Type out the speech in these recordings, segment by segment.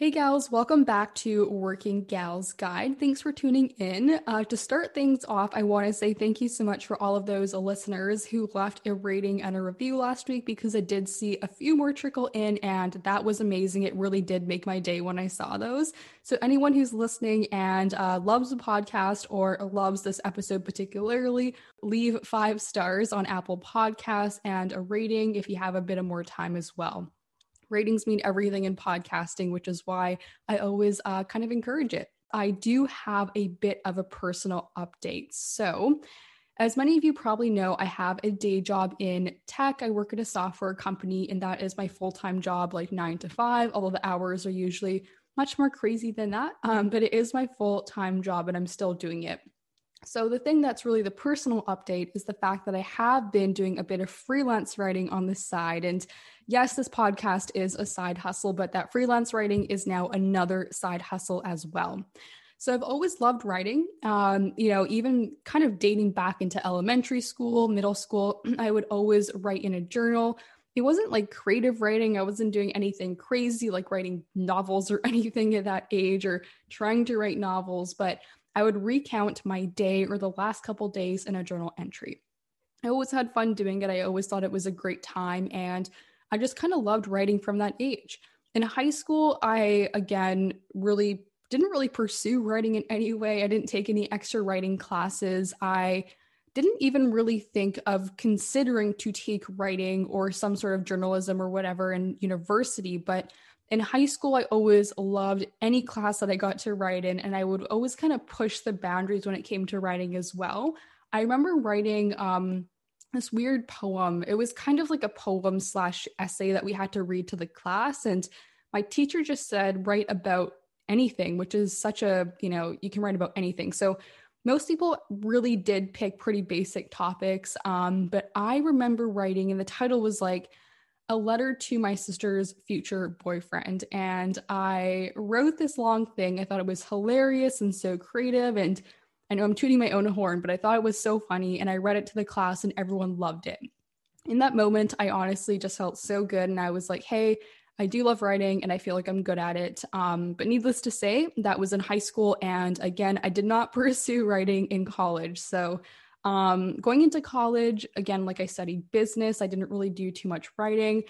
Hey gals, welcome back to Working Gals Guide. Thanks for tuning in. Uh, to start things off, I want to say thank you so much for all of those listeners who left a rating and a review last week because I did see a few more trickle in and that was amazing. It really did make my day when I saw those. So, anyone who's listening and uh, loves the podcast or loves this episode particularly, leave five stars on Apple Podcasts and a rating if you have a bit of more time as well ratings mean everything in podcasting, which is why I always uh, kind of encourage it. I do have a bit of a personal update. So, as many of you probably know, I have a day job in tech. I work at a software company, and that is my full time job, like nine to five, although the hours are usually much more crazy than that. Um, but it is my full time job, and I'm still doing it. So, the thing that's really the personal update is the fact that I have been doing a bit of freelance writing on the side. And yes, this podcast is a side hustle, but that freelance writing is now another side hustle as well. So, I've always loved writing, um, you know, even kind of dating back into elementary school, middle school, I would always write in a journal. It wasn't like creative writing. I wasn't doing anything crazy like writing novels or anything at that age or trying to write novels, but I would recount my day or the last couple days in a journal entry. I always had fun doing it. I always thought it was a great time. And I just kind of loved writing from that age. In high school, I again really didn't really pursue writing in any way. I didn't take any extra writing classes. I didn't even really think of considering to take writing or some sort of journalism or whatever in university. But in high school, I always loved any class that I got to write in, and I would always kind of push the boundaries when it came to writing as well. I remember writing um, this weird poem. It was kind of like a poem slash essay that we had to read to the class, and my teacher just said, write about anything, which is such a, you know, you can write about anything. So most people really did pick pretty basic topics. Um, but I remember writing, and the title was like, a letter to my sister's future boyfriend. And I wrote this long thing. I thought it was hilarious and so creative. And I know I'm tooting my own horn, but I thought it was so funny. And I read it to the class, and everyone loved it. In that moment, I honestly just felt so good. And I was like, hey, I do love writing and I feel like I'm good at it. Um, but needless to say, that was in high school. And again, I did not pursue writing in college. So um, going into college, again, like I studied business, I didn't really do too much writing.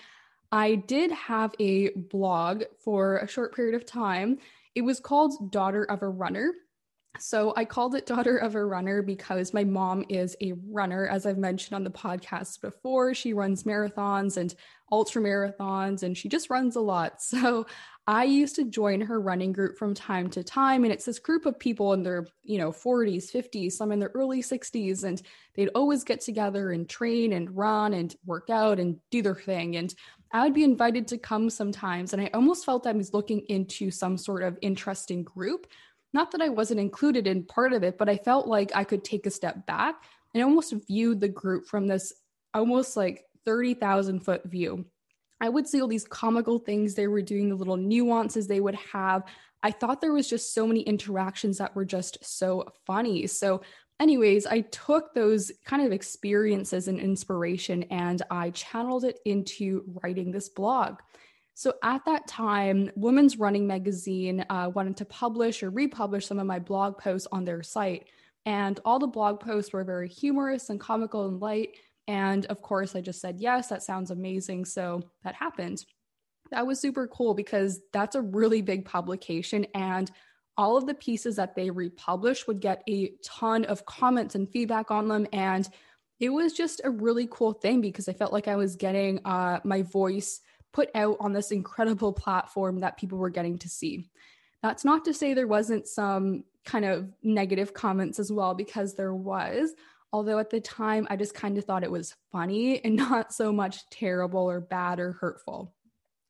I did have a blog for a short period of time. It was called Daughter of a Runner. So I called it Daughter of a Runner because my mom is a runner. As I've mentioned on the podcast before, she runs marathons and ultra marathons and she just runs a lot. So I used to join her running group from time to time. And it's this group of people in their, you know, 40s, 50s, some in their early 60s. And they'd always get together and train and run and work out and do their thing. And I would be invited to come sometimes. And I almost felt I was looking into some sort of interesting group. Not that I wasn't included in part of it, but I felt like I could take a step back and almost view the group from this almost like 30,000 foot view. I would see all these comical things they were doing, the little nuances they would have. I thought there was just so many interactions that were just so funny. So, anyways, I took those kind of experiences and inspiration and I channeled it into writing this blog. So at that time, Women's Running Magazine uh, wanted to publish or republish some of my blog posts on their site. And all the blog posts were very humorous and comical and light. And of course, I just said, yes, that sounds amazing. So that happened. That was super cool because that's a really big publication. And all of the pieces that they republished would get a ton of comments and feedback on them. And it was just a really cool thing because I felt like I was getting uh, my voice put out on this incredible platform that people were getting to see. That's not to say there wasn't some kind of negative comments as well, because there was. Although at the time, I just kind of thought it was funny and not so much terrible or bad or hurtful.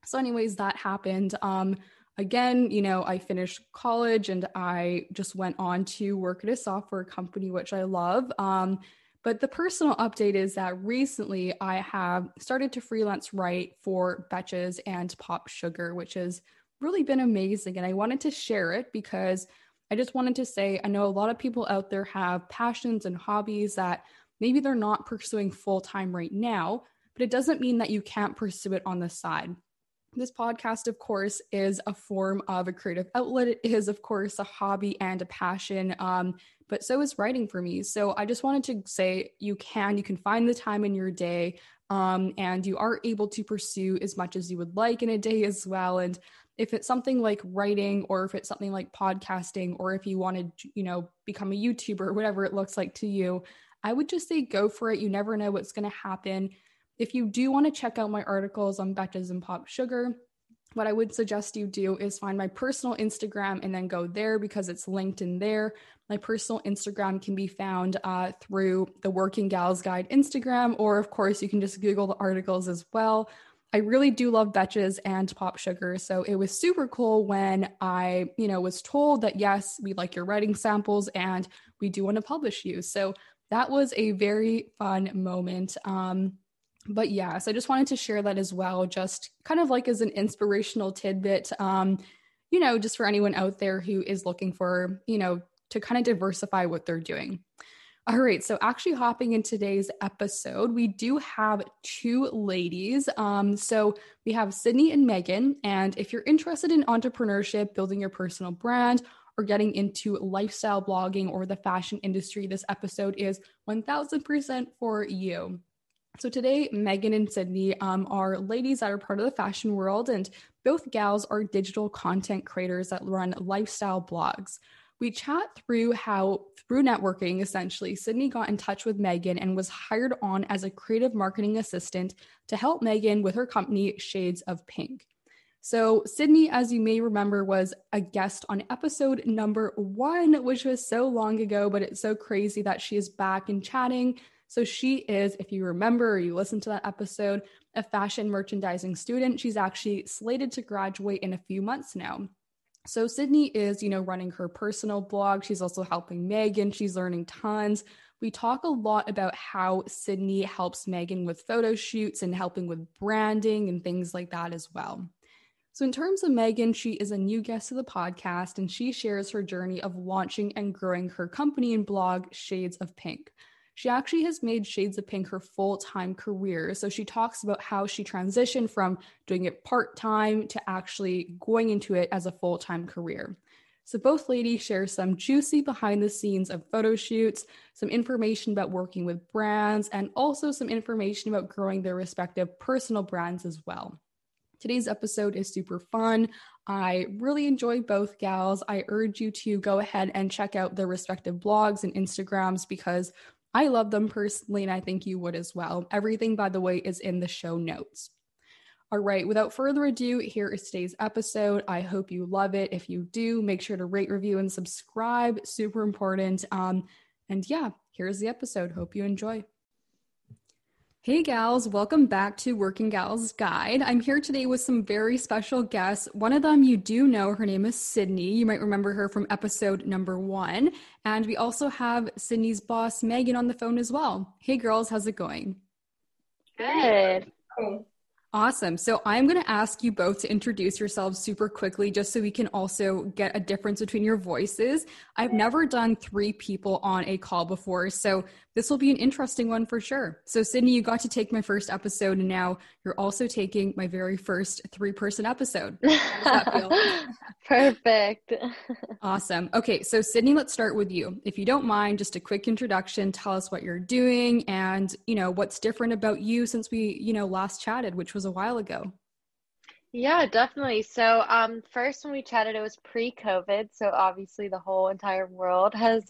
So, anyways, that happened. Um, again, you know, I finished college and I just went on to work at a software company, which I love. Um, but the personal update is that recently I have started to freelance write for Betches and Pop Sugar, which has really been amazing. And I wanted to share it because I just wanted to say I know a lot of people out there have passions and hobbies that maybe they're not pursuing full time right now, but it doesn't mean that you can't pursue it on the side. This podcast, of course, is a form of a creative outlet. It is, of course, a hobby and a passion, um, but so is writing for me. So I just wanted to say you can, you can find the time in your day, um, and you are able to pursue as much as you would like in a day as well. And if it's something like writing or if it's something like podcasting or if you wanted you know become a youtuber whatever it looks like to you i would just say go for it you never know what's going to happen if you do want to check out my articles on betches and pop sugar what i would suggest you do is find my personal instagram and then go there because it's linked in there my personal instagram can be found uh, through the working gals guide instagram or of course you can just google the articles as well I really do love Betches and Pop Sugar. So it was super cool when I, you know, was told that yes, we like your writing samples and we do want to publish you. So that was a very fun moment. Um, but yes, I just wanted to share that as well, just kind of like as an inspirational tidbit. Um, you know, just for anyone out there who is looking for, you know, to kind of diversify what they're doing. All right, so actually hopping in today's episode, we do have two ladies. Um, so we have Sydney and Megan. And if you're interested in entrepreneurship, building your personal brand, or getting into lifestyle blogging or the fashion industry, this episode is 1000% for you. So today, Megan and Sydney um, are ladies that are part of the fashion world, and both gals are digital content creators that run lifestyle blogs. We chat through how, through networking, essentially, Sydney got in touch with Megan and was hired on as a creative marketing assistant to help Megan with her company, Shades of Pinck. So, Sydney, as you may remember, was a guest on episode number one, which was so long ago, but it's so crazy that she is back and chatting. So, she is, if you remember or you listened to that episode, a fashion merchandising student. She's actually slated to graduate in a few months now. So Sydney is, you know, running her personal blog. She's also helping Megan. She's learning tons. We talk a lot about how Sydney helps Megan with photo shoots and helping with branding and things like that as well. So, in terms of Megan, she is a new guest to the podcast and she shares her journey of launching and growing her company and blog, Shades of Pinck. She actually has made Shades of Pinck her full time career. So she talks about how she transitioned from doing it part time to actually going into it as a full time career. So both ladies share some juicy behind the scenes of photo shoots, some information about working with brands, and also some information about growing their respective personal brands as well. Today's episode is super fun. I really enjoy both gals. I urge you to go ahead and check out their respective blogs and Instagrams because I love them personally, and I think you would as well. Everything, by the way, is in the show notes. All right, without further ado, here is today's episode. I hope you love it. If you do, make sure to rate, review, and subscribe. Super important. Um, and yeah, here's the episode. Hope you enjoy. Hey gals, welcome back to Working Gals Guide. I'm here today with some very special guests. One of them you do know, her name is Sydney. You might remember her from episode number one. And we also have Sydney's boss, Megan, on the phone as well. Hey girls, how's it going? Good. Awesome. So I'm going to ask you both to introduce yourselves super quickly, just so we can also get a difference between your voices. I've never done three people on a call before, so this will be an interesting one for sure. So, Sydney, you got to take my first episode, and now you're also taking my very first three person episode. Perfect. awesome. Okay, so Sydney, let's start with you. If you don't mind, just a quick introduction. Tell us what you're doing and, you know, what's different about you since we, you know, last chatted, which was a while ago. Yeah, definitely. So, um, first when we chatted, it was pre-COVID, so obviously the whole entire world has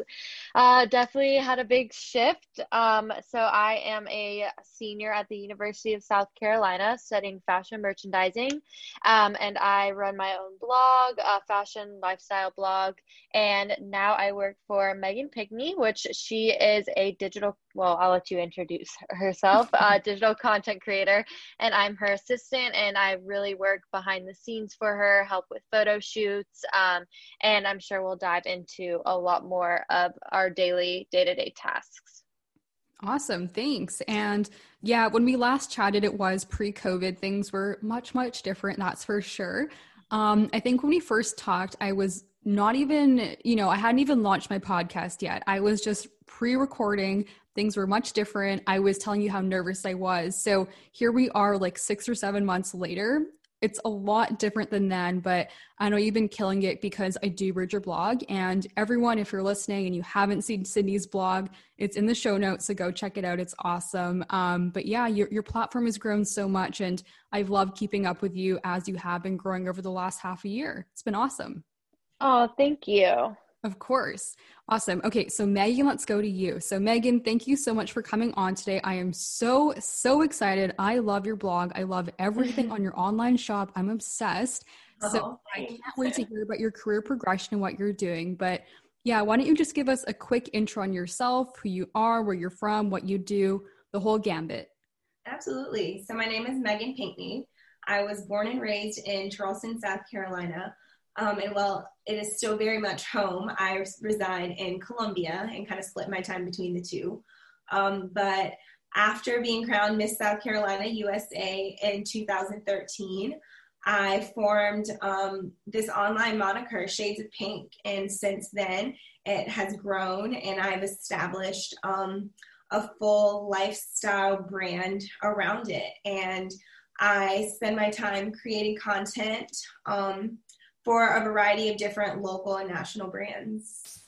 uh, definitely had a big shift. Um, so I am a senior at the University of South Carolina studying fashion merchandising, um, and I run my own blog, a fashion lifestyle blog, and now I work for Megan Pinckney, which she is a digital well, I'll let you introduce herself, uh, digital content creator, and I'm her assistant. And I really work behind the scenes for her, help with photo shoots, um, and I'm sure we'll dive into a lot more of our daily day to day tasks. Awesome, thanks. And yeah, when we last chatted, it was pre COVID. Things were much, much different, that's for sure. Um, I think when we first talked, I was not even, you know, I hadn't even launched my podcast yet. I was just pre recording things were much different. I was telling you how nervous I was. So here we are, like six or seven months later. It's a lot different than then, but I know you've been killing it because I do read your blog. And everyone, if you're listening and you haven't seen Sydney's blog, it's in the show notes. So go check it out. It's awesome. Um, but yeah, your, your platform has grown so much. And I've loved keeping up with you as you have been growing over the last half a year. It's been awesome. Oh, thank you. Of course. Awesome. Okay, so Megan, let's go to you. So, Megan, thank you so much for coming on today. I am so, so excited. I love your blog. I love everything on your online shop. I'm obsessed. Oh, so, I can't wait to hear about your career progression and what you're doing. But yeah, why don't you just give us a quick intro on yourself, who you are, where you're from, what you do, the whole gambit? Absolutely. So, my name is Megan Pinckney. I was born and raised in Charleston, South Carolina. Um, and while it is still very much home, I reside in Columbia and kind of split my time between the two. Um, but after being crowned Miss South Carolina USA in 2013, I formed um, this online moniker, Shades of Pinck. And since then, it has grown and I've established um, a full lifestyle brand around it. And I spend my time creating content um, for a variety of different local and national brands.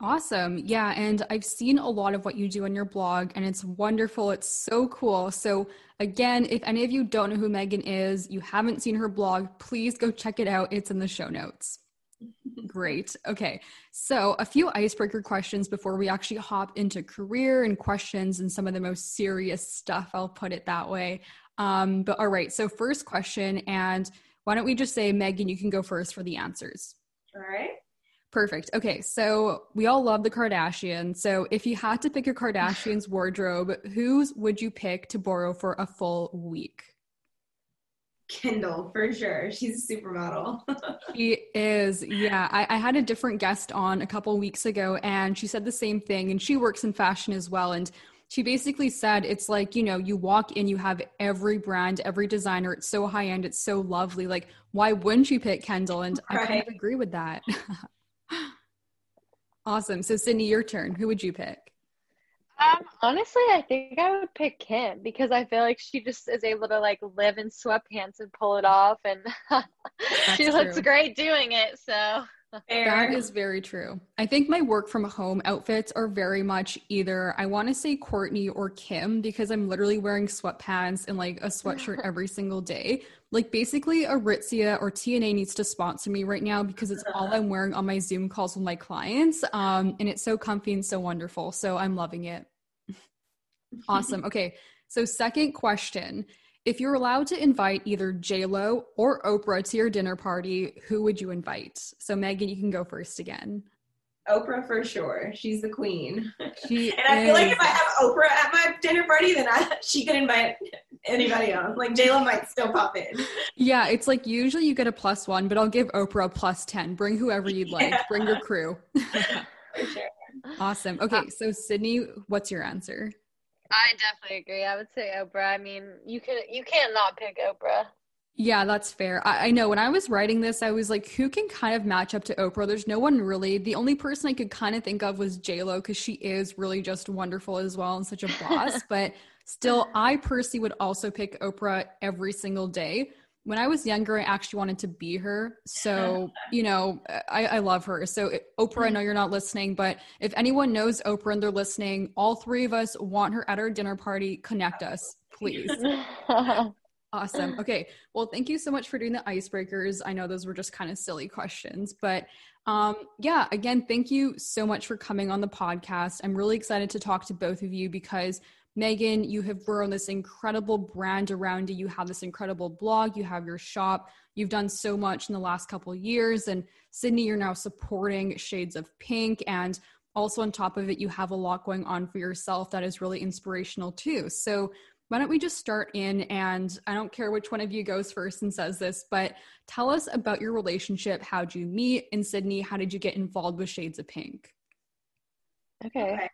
Awesome. Yeah. And I've seen a lot of what you do on your blog, and it's wonderful. It's so cool. So, again, if any of you don't know who Megan is, you haven't seen her blog, please go check it out. It's in the show notes. Great. Okay. So, a few icebreaker questions before we actually hop into career and questions and some of the most serious stuff. I'll put it that way. Um, but all right. So, first question, and why don't we just say, Megan, you can go first for the answers? All right. Perfect. Okay, so we all love the Kardashians. So if you had to pick your Kardashians wardrobe, whose would you pick to borrow for a full week? Kendall, for sure. She's a supermodel. she is. Yeah. I, I, had a different guest on a couple weeks ago, and she said the same thing. And she works in fashion as well. And she basically said it's like you know you walk in you have every brand every designer. It's so high end it's so lovely. Like why wouldn't you pick kendall? And right. i kind of agree with that. Awesome. So sydney your turn. Who would you pick? Um, honestly, I think I would pick Kim because I feel like she just is able to like live in sweatpants and pull it off, and she looks great doing it. So that is very true. I think my work from home outfits are very much either I want to say Kourtney or Kim because I'm literally wearing sweatpants and like a sweatshirt every single day. Like basically Aritzia or TNA needs to sponsor me right now because it's all I'm wearing on my Zoom calls with my clients. Um, and it's so comfy and so wonderful. So I'm loving it. awesome. Okay. So second question. If you're allowed to invite either JLo or Oprah to your dinner party, who would you invite? So Megan, you can go first again. Oprah for sure. She's the queen. She and I is. feel like if I have Oprah at my dinner party, then I, she can invite anybody else. Like JLo might still pop in. Yeah, it's like usually you get a plus one, but I'll give Oprah a plus 10. Bring whoever you'd like. Yeah. Bring your crew. for sure. Awesome. Okay, so Sydney, what's your answer? I definitely agree. I would say Oprah. I mean, you can you can't not pick Oprah. Yeah, that's fair. I, I, know when I was writing this, I was like, who can kind of match up to Oprah? There's no one really. The only person I could kind of think of was J Lo because she is really just wonderful as well and such a boss. but still, I personally would also pick Oprah every single day when I was younger, I actually wanted to be her. So, you know, I, I love her. So, Oprah, I know you're not listening, but if anyone knows Oprah and they're listening, all three of us want her at our dinner party. Connect us, please. Awesome. Okay. Well, thank you so much for doing the icebreakers. I know those were just kind of silly questions, but um, yeah, again, thank you so much for coming on the podcast. I'm really excited to talk to both of you because Megan, you have grown this incredible brand around you. You have this incredible blog, you have your shop. You've done so much in the last couple years. And Sydney, you're now supporting Shades of Pinck. And also, on top of it, you have a lot going on for yourself that is really inspirational too. So, why don't we just start in and I don't care which one of you goes first and says this, but tell us about your relationship. How'd you meet in Sydney? How did you get involved with Shades of Pinck? Okay.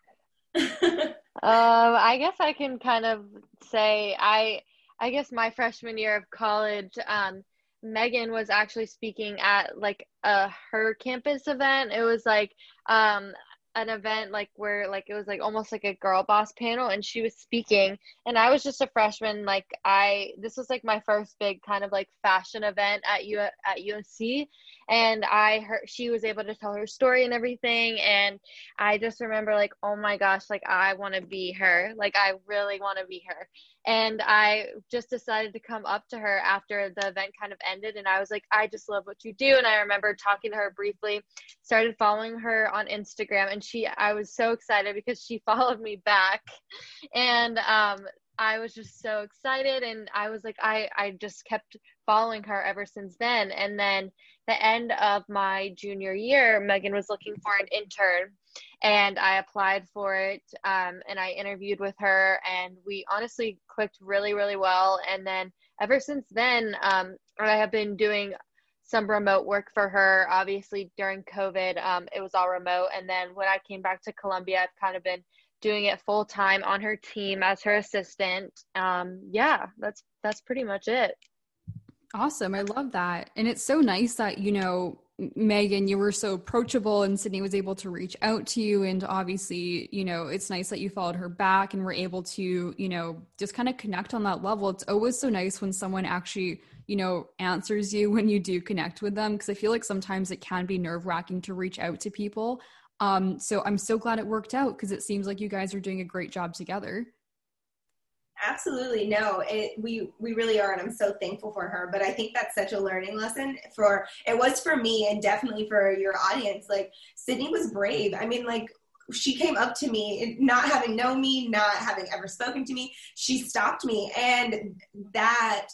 okay. um, I guess I can kind of say I I guess my freshman year of college, um, Megan was actually speaking at like a her campus event. It was like um an event like where like it was like almost like a girl boss panel and she was speaking and I was just a freshman like I this was like my first big kind of like fashion event at U at UNC and I heard she was able to tell her story and everything and I just remember like oh my gosh like I want to be her like I really want to be her and I just decided to come up to her after the event kind of ended and I was like I just love what you do and I remember talking to her briefly started following her on Instagram and she I was so excited because she followed me back and um I was just so excited and I was like I I just kept following her ever since then and then the end of my junior year Megan was looking for an intern and I applied for it um, and I interviewed with her and we honestly clicked really really well and then ever since then um, I have been doing some remote work for her obviously during COVID um, it was all remote and then when I came back to Columbia I've kind of been doing it full time on her team as her assistant. Um, yeah, that's that's pretty much it. Awesome. I love that. And it's so nice that, you know, Megan, you were so approachable and Sydney was able to reach out to you. And obviously, you know, it's nice that you followed her back and were able to, you know, just kind of connect on that level. It's always so nice when someone actually, you know, answers you when you do connect with them. Cause I feel like sometimes it can be nerve wracking to reach out to people. Um, so I'm so glad it worked out because it seems like you guys are doing a great job together. Absolutely, no. It, we we really are, and I'm so thankful for her. But I think that's such a learning lesson for it was for me, and definitely for your audience. Like Sydney was brave. I mean, like she came up to me, not having known me, not having ever spoken to me. She stopped me, and that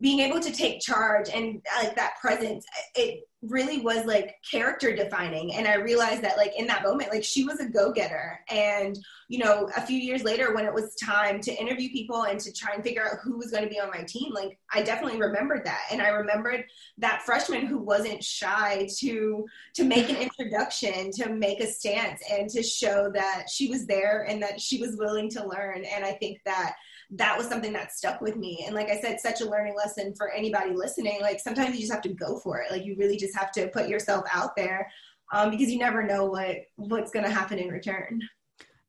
being able to take charge and uh, like that presence uh, it really was like character defining. And i realized that like in that moment like she was a go-getter. And you know a few years later when it was time to interview people and to try and figure out who was going to be on my team like i definitely remembered that. And i remembered that freshman who wasn't shy to to make an introduction to make a stance and to show that she was there and that she was willing to learn. And i think that that was something that stuck with me. And like I said, such a learning lesson for anybody listening. Like sometimes you just have to go for it. Like you really just have to put yourself out there um, because you never know what what's going to happen in return.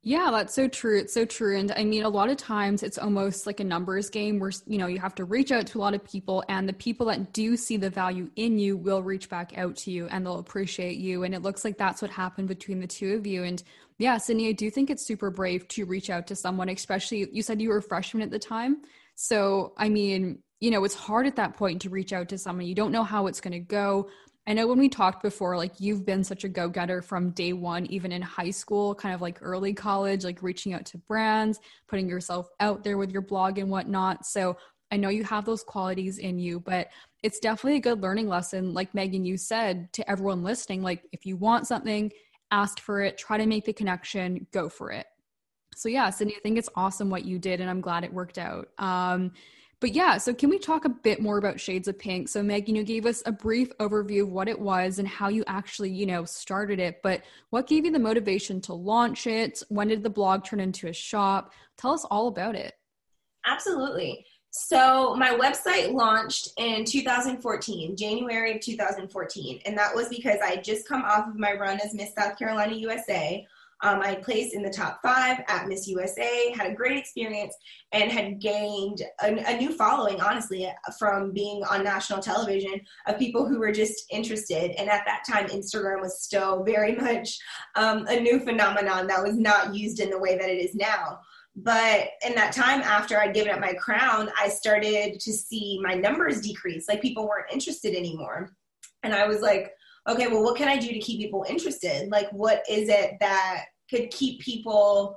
Yeah, that's so true. It's so true. And I mean, a lot of times it's almost like a numbers game where, you know, you have to reach out to a lot of people, and the people that do see the value in you will reach back out to you and they'll appreciate you. And it looks like that's what happened between the two of you. And yeah, Sydney, I do think it's super brave to reach out to someone, especially you said you were a freshman at the time. So, I mean, you know, it's hard at that point to reach out to someone. You don't know how it's going to go. I know when we talked before, like you've been such a go getter from day one, even in high school, kind of like early college, like reaching out to brands, putting yourself out there with your blog and whatnot. So I know you have those qualities in you, but it's definitely a good learning lesson. Like Megan, you said to everyone listening, like if you want something, ask for it, try to make the connection, go for it. So yeah, Sydney, I think it's awesome what you did, and I'm glad it worked out. Um, but yeah, so can we talk a bit more about Shades of Pinck? So Megan, you gave us a brief overview of what it was and how you actually, you know, started it. But what gave you the motivation to launch it? When did the blog turn into a shop? Tell us all about it. Absolutely. So my website launched in 2014, January of 2014, and that was because I had just come off of my run as Miss South Carolina USA. Um, I placed in the top five at Miss USA, had a great experience, and had gained a, a, new following, honestly, from being on national television of people who were just interested. And at that time, Instagram was still very much um, a new phenomenon that was not used in the way that it is now. But in that time after I'd given up my crown, I started to see my numbers decrease. Like people weren't interested anymore. And I was like, okay, well, what can I do to keep people interested? Like, what is it that could keep people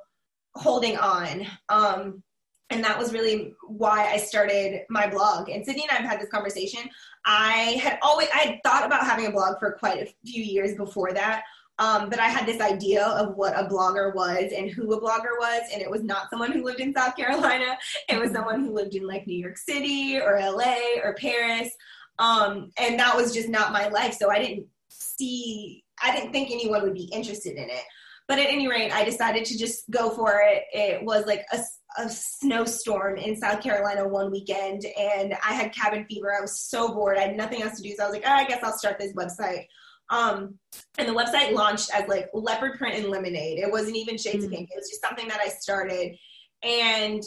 holding on? Um, and that was really why I started my blog. And Sydney and I have had this conversation. I had always I had thought about having a blog for quite a few years before that. Um, but I had this idea of what a blogger was and who a blogger was, and it was not someone who lived in South Carolina. It was someone who lived in like New York City or LA or Paris. Um, and that was just not my life. So I didn't see, I didn't think anyone would be interested in it. But at any rate, I decided to just go for it. It was like a, a snowstorm in South Carolina one weekend, and I had cabin fever. I was so bored. I had nothing else to do. So I was like, oh, I guess I'll start this website. Um, and the website launched as like leopard print and lemonade. It wasn't even shades mm-hmm. of pink. It was just something that I started. And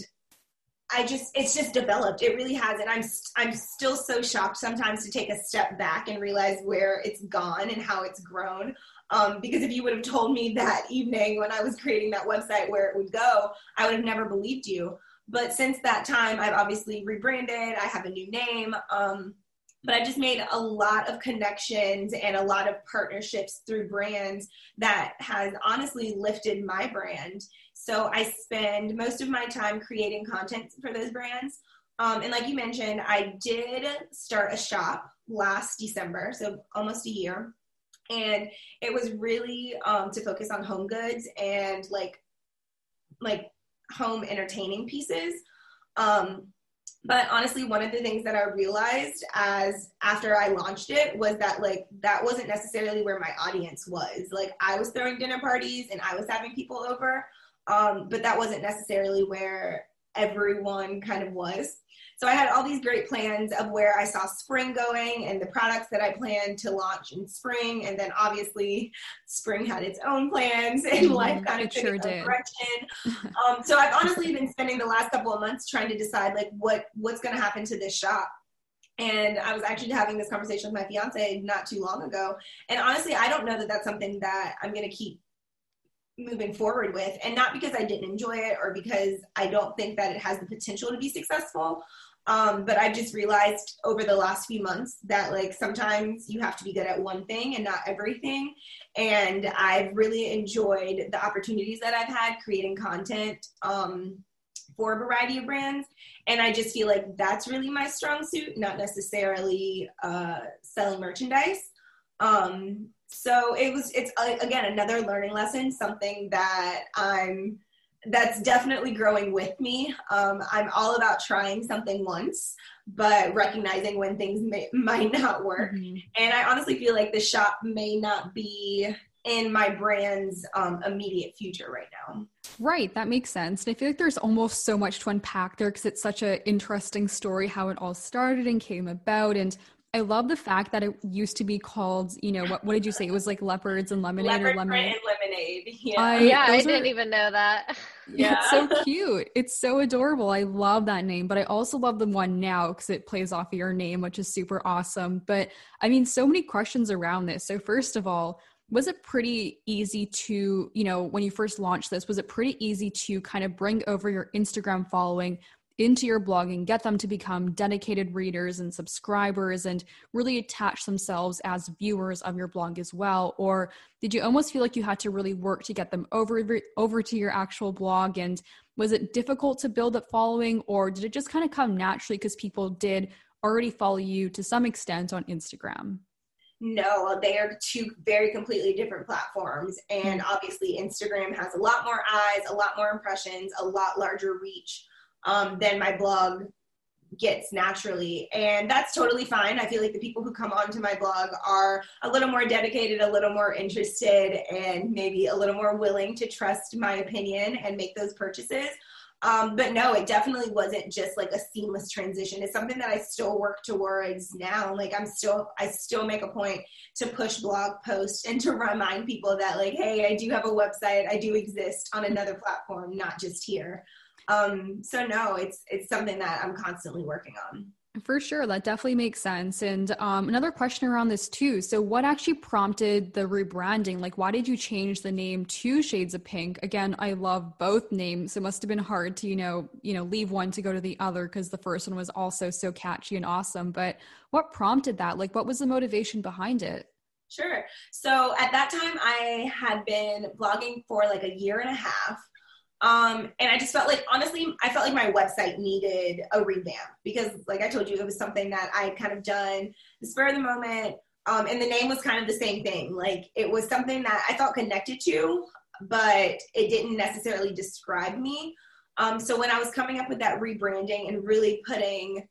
I just it's just developed. It really has, and I'm I'm still so shocked sometimes to take a step back and realize where it's gone and how it's grown. Um, because if you would have told me that evening when I was creating that website where it would go, I would have never believed you. But since that time, I've obviously rebranded. I have a new name. Um, but I just made a lot of connections and a lot of partnerships through brands that has honestly lifted my brand. So I spend most of my time creating content for those brands. Um, and like you mentioned, I did start a shop last December, so almost a year. And it was really um, to focus on home goods and like like home entertaining pieces. Um, but honestly one of the things that i realized as after i launched it was that like that wasn't necessarily where my audience was. Like i was throwing dinner parties and i was having people over um, but that wasn't necessarily where everyone kind of was so I had all these great plans of where I saw spring going and the products that I planned to launch in spring. And then obviously spring had its own plans and mm-hmm. life kind of took sure its own direction. um, so I've honestly been spending the last couple of months trying to decide like what what's going to happen to this shop. And I was actually having this conversation with my fiance not too long ago. And honestly, I don't know that that's something that I'm going to keep moving forward with and not because i didn't enjoy it or because i don't think that it has the potential to be successful um, but i've just realized over the last few months that like sometimes you have to be good at one thing and not everything and i've really enjoyed the opportunities that i've had creating content um, for a variety of brands and i just feel like that's really my strong suit not necessarily uh, selling merchandise um, so it was it's uh, again another learning lesson something that i'm that's definitely growing with me um, i'm all about trying something once but recognizing when things may, might not work mm-hmm. and i honestly feel like the shop may not be in my brand's um, immediate future right now Right, that makes sense. And I feel like there's almost so much to unpack there because it's such an interesting story how it all started and came about. And I love the fact that it used to be called, you know, what, what did you say? It was like leopards and lemonade Leopard or lemonade. and lemonade. Yeah, I, yeah, I didn't even know that. Yeah, it's so cute. It's so adorable. I love that name, but I also love the one now because it plays off of your name, which is super awesome. But I mean, so many questions around this. So first of all, was it pretty easy to, you know, when you first launched this, was it pretty easy to kind of bring over your Instagram following into your blogging, get them to become dedicated readers and subscribers and really attach themselves as viewers of your blog as well? Or did you almost feel like you had to really work to get them over over to your actual blog and was it difficult to build that following or did it just kind of come naturally because people did already follow you to some extent on Instagram? No, they are two very completely different platforms. And mm. obviously, Instagram has a lot more eyes, a lot more impressions, a lot larger reach um, than my blog gets naturally. And that's totally fine. I feel like the people who come onto my blog are a little more dedicated, a little more interested, and maybe a little more willing to trust my opinion and make those purchases. Um, but no, it definitely wasn't just like a seamless transition. It's something that I still work towards now. Like I'm still, I still make a point to push blog posts and to remind people that like, hey, I do have a website. I do exist on another platform, not just here. Um, so no, it's it's something that I'm constantly working on. For sure, that definitely makes sense. And um, another question around this too. So, what actually prompted the rebranding? Like, why did you change the name to Shades of Pinck? Again, I love both names. It must have been hard to, you know, you know, leave one to go to the other because the first one was also so catchy and awesome. But what prompted that? Like, what was the motivation behind it? Sure. So at that time, I had been blogging for like a year and a half. Um, and I just felt like, honestly, I felt like my website needed a revamp because, like I told you, it was something that I had kind of done the spur of the moment. Um, and the name was kind of the same thing. Like it was something that I felt connected to, but it didn't necessarily describe me. Um, so when I was coming up with that rebranding and really putting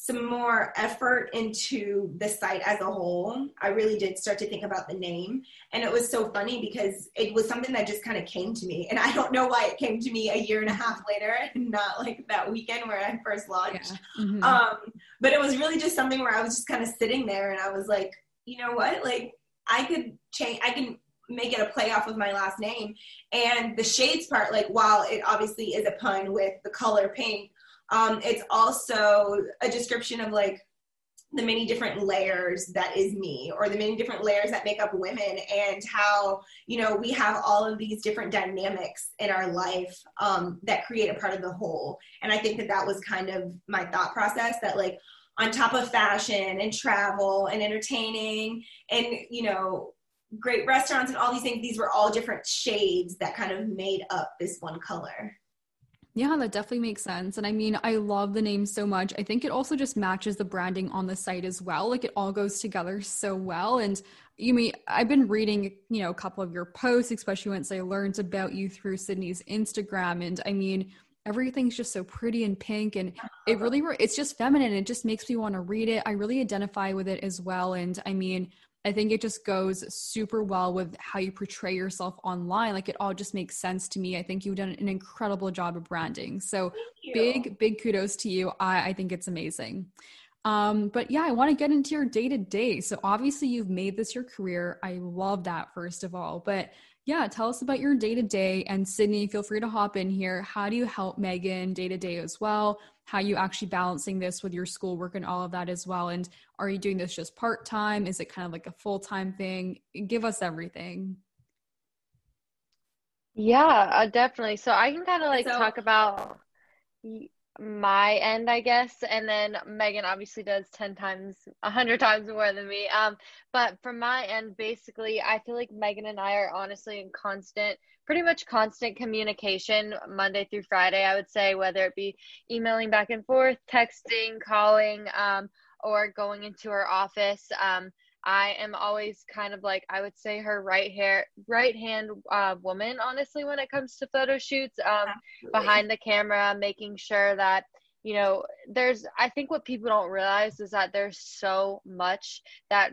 some more effort into the site as a whole, I really did start to think about the name. And it was so funny because it was something that just kind of came to me. And I don't know why it came to me a year and a half later and not like that weekend where I first launched. Yeah. Mm-hmm. Um, but it was really just something where I was just kind of sitting there and I was like, you know what? Like, I could change, I can make it a play off of my last name. And the shades part, like, while it obviously is a pun with the color pink, um, it's also a description of like the many different layers that is me or the many different layers that make up women and how you know we have all of these different dynamics in our life um, that create a part of the whole. And i think that that was kind of my thought process that like on top of fashion and travel and entertaining and you know great restaurants and all these things these were all different shades that kind of made up this one color yeah, that definitely makes sense. And I mean, I love the name so much. I think it also just matches the branding on the site as well. Like it all goes together so well. And you mean I've been reading, you know, a couple of your posts, especially once I learned about you through Sydney's Instagram. And I mean, everything's just so pretty and pink and it really it's just feminine it just makes me want to read it i really identify with it as well and i mean I think it just goes super well with how you portray yourself online. Like it all just makes sense to me. I think you've done an incredible job of branding. So big, big kudos to you. I, I think it's amazing. Um, but yeah, I want to get into your day to day. So obviously you've made this your career. I love that first of all. But yeah, tell us about your day to day. And Sydney, feel free to hop in here. How do you help Megan day to day as well? How you actually balancing this with your schoolwork and all of that as well? And are you doing this just part-time? Is it kind of like a full-time thing? Give us everything. Yeah uh, definitely. So i can kind of like so, talk about my end i guess and then megan obviously does 10 times 100 times more than me um but from my end basically i feel like megan and i are honestly in constant pretty much constant communication Monday through Friday, I would say, whether it be emailing back and forth, texting, calling, um, or going into her office. Um, I am always kind of like I would say her right hair, right hand uh, woman. Honestly, when it comes to photo shoots, um, behind the camera, making sure that you know there's. I think what people don't realize is that there's so much that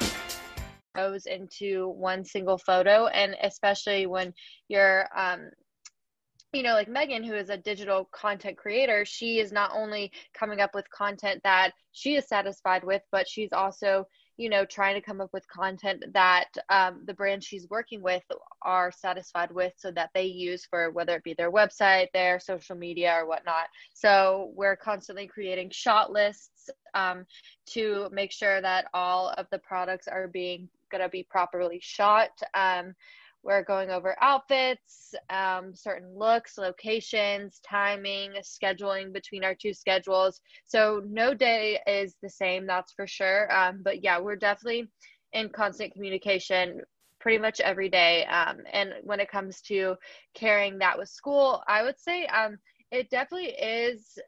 into one single photo. And especially when you're um, you know, like Megan, who is a digital content creator, she is not only coming up with content that she is satisfied with, but she's also, you know, trying to come up with content that um, the brands she's working with are satisfied with so that they use for whether it be their website, their social media, or whatnot. So we're constantly creating shot lists um, to make sure that all of the products are being going to be properly shot. Um, we're going over outfits, um, certain looks, locations, timing, scheduling between our two schedules. So no day is the same, that's for sure. Um, but yeah, we're definitely in constant communication pretty much every day. Um, and when it comes to carrying that with school, I would say um, it definitely is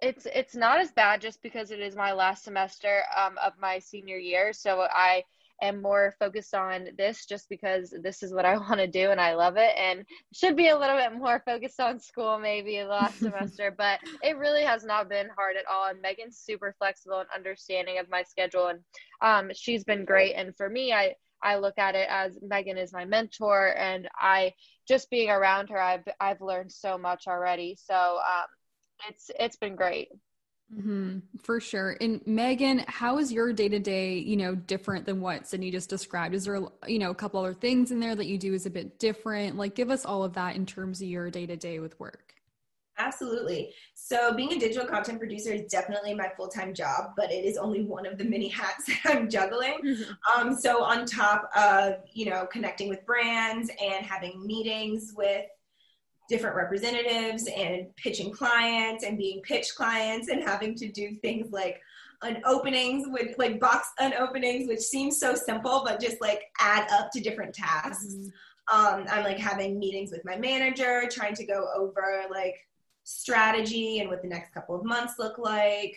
it's it's not as bad just because it is my last semester um, of my senior year so i am more focused on this just because this is what I want to do and I love it and should be a little bit more focused on school maybe last semester but it really has not been hard at all and Megan's super flexible and understanding of my schedule and um, she's been great and for me I I look at it as Megan is my mentor and I just being around her I've I've learned so much already so um, it's it's been great Mm-hmm, for sure. And Megan, how is your day to day, you know, different than what Sydney just described? Is there, you know, a couple other things in there that you do is a bit different? Like, give us all of that in terms of your day to day with work. Absolutely. So, being a digital content producer is definitely my full time job, but it is only one of the many hats that I'm juggling. Mm-hmm. Um, so, on top of you know connecting with brands and having meetings with different representatives and pitching clients and being pitch clients and having to do things like unopenings with like box unopenings which seems so simple but just like add up to different tasks mm-hmm. um, i'm like having meetings with my manager trying to go over like strategy and what the next couple of months look like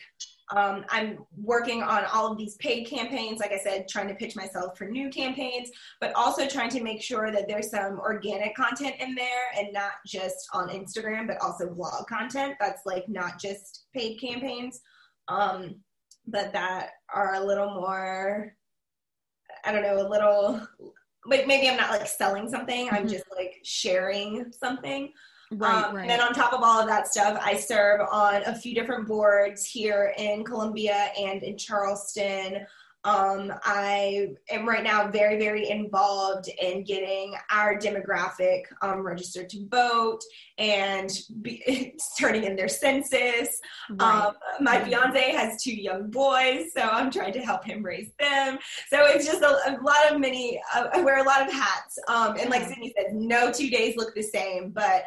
um, I'm working on all of these paid campaigns, like I said, trying to pitch myself for new campaigns, but also trying to make sure that there's some organic content in there and not just on Instagram, but also blog content that's like not just paid campaigns, um, but that are a little more, I don't know, a little like maybe I'm not like selling something, mm-hmm. I'm just like sharing something. Right, um, right. And then on top of all of that stuff, I serve on a few different boards here in Columbia and in Charleston. Um, I am right now very, very involved in getting our demographic um, registered to vote and be, starting in their census. Right. Um, my fiance has two young boys, so I'm trying to help him raise them. So it's just a, a lot of many, uh, I wear a lot of hats. Um, and like Sydney said, no two days look the same, but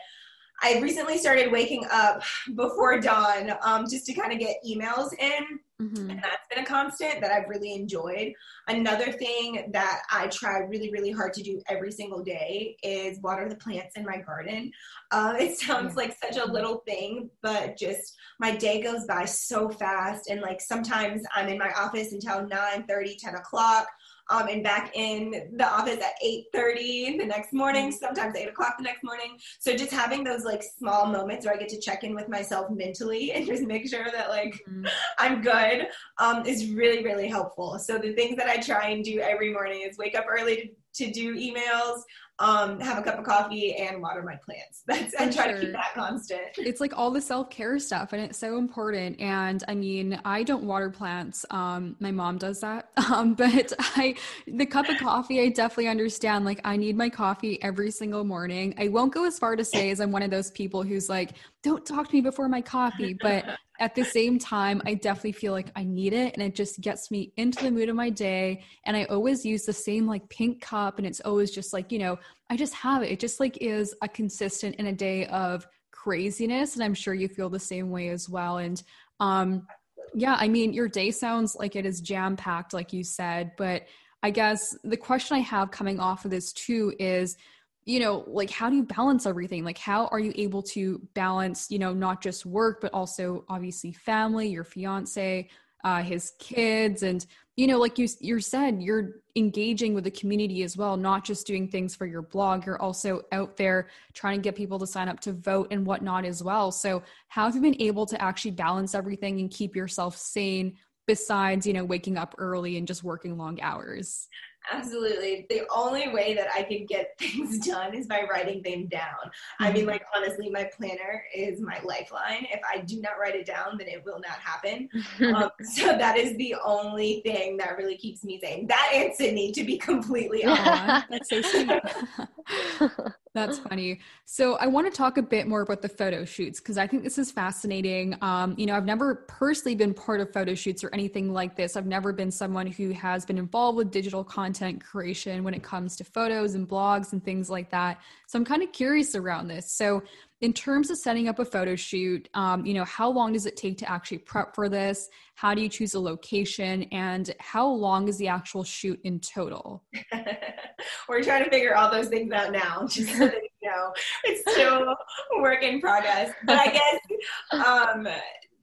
I recently started waking up before dawn um, just to kind of get emails in. Mm-hmm. And that's been a constant that I've really enjoyed. Another thing that I try really, really hard to do every single day is water the plants in my garden. Uh, it sounds like such a little thing, but just my day goes by so fast. And like sometimes I'm in my office until 9 30, 10 o'clock um, and back in the office at 8.30 the next morning mm-hmm. sometimes 8 o'clock the next morning so just having those like small moments where i get to check in with myself mentally and just make sure that like mm-hmm. i'm good um, is really really helpful so the things that i try and do every morning is wake up early to, to do emails um, have a cup of coffee and water my plants. That's I try sure. to keep that constant. It's like all the self care stuff, and it's so important. And I mean, I don't water plants. Um, my mom does that, um, but I the cup of coffee. I definitely understand. Like, I need my coffee every single morning. I won't go as far to say as I'm one of those people who's like, don't talk to me before my coffee, but at the same time, I definitely feel like I need it and it just gets me into the mood of my day. And I always use the same like pink cup and it's always just like, you know, I just have it. It just like is a consistent in a day of craziness. And I'm sure you feel the same way as well. And um yeah, I mean, your day sounds like it is jam packed, like you said. But I guess the question I have coming off of this too is you know like how do you balance everything? Like how are you able to balance you know not just work but also obviously family your fiance uh, his kids and you know like you you said you're engaging with the community as well not just doing things for your blog. You're also out there trying to get people to sign up to vote and whatnot as well. So how have you been able to actually balance everything and keep yourself sane besides you know waking up early and just working long hours Absolutely. The only way that I can get things done is by writing them down. I mean, mm-hmm. like, honestly, my planner is my lifeline. If I do not write it down, then it will not happen. um, so that is the only thing that really keeps me sane. That and Sydney, to be completely honest. that's so sweet. That's funny. So I want to talk a bit more about the photo shoots because I think this is fascinating. Um, you know, I've never personally been part of photo shoots or anything like this. I've never been someone who has been involved with digital content creation when it comes to photos and blogs and things like that. So I'm kind of curious around this. So in terms of setting up a photo shoot, um, you know, how long does it take to actually prep for this? How do you choose a location? And how long is the actual shoot in total? We're trying to figure all those things out now, just so that you know it's still work in progress. But I guess um,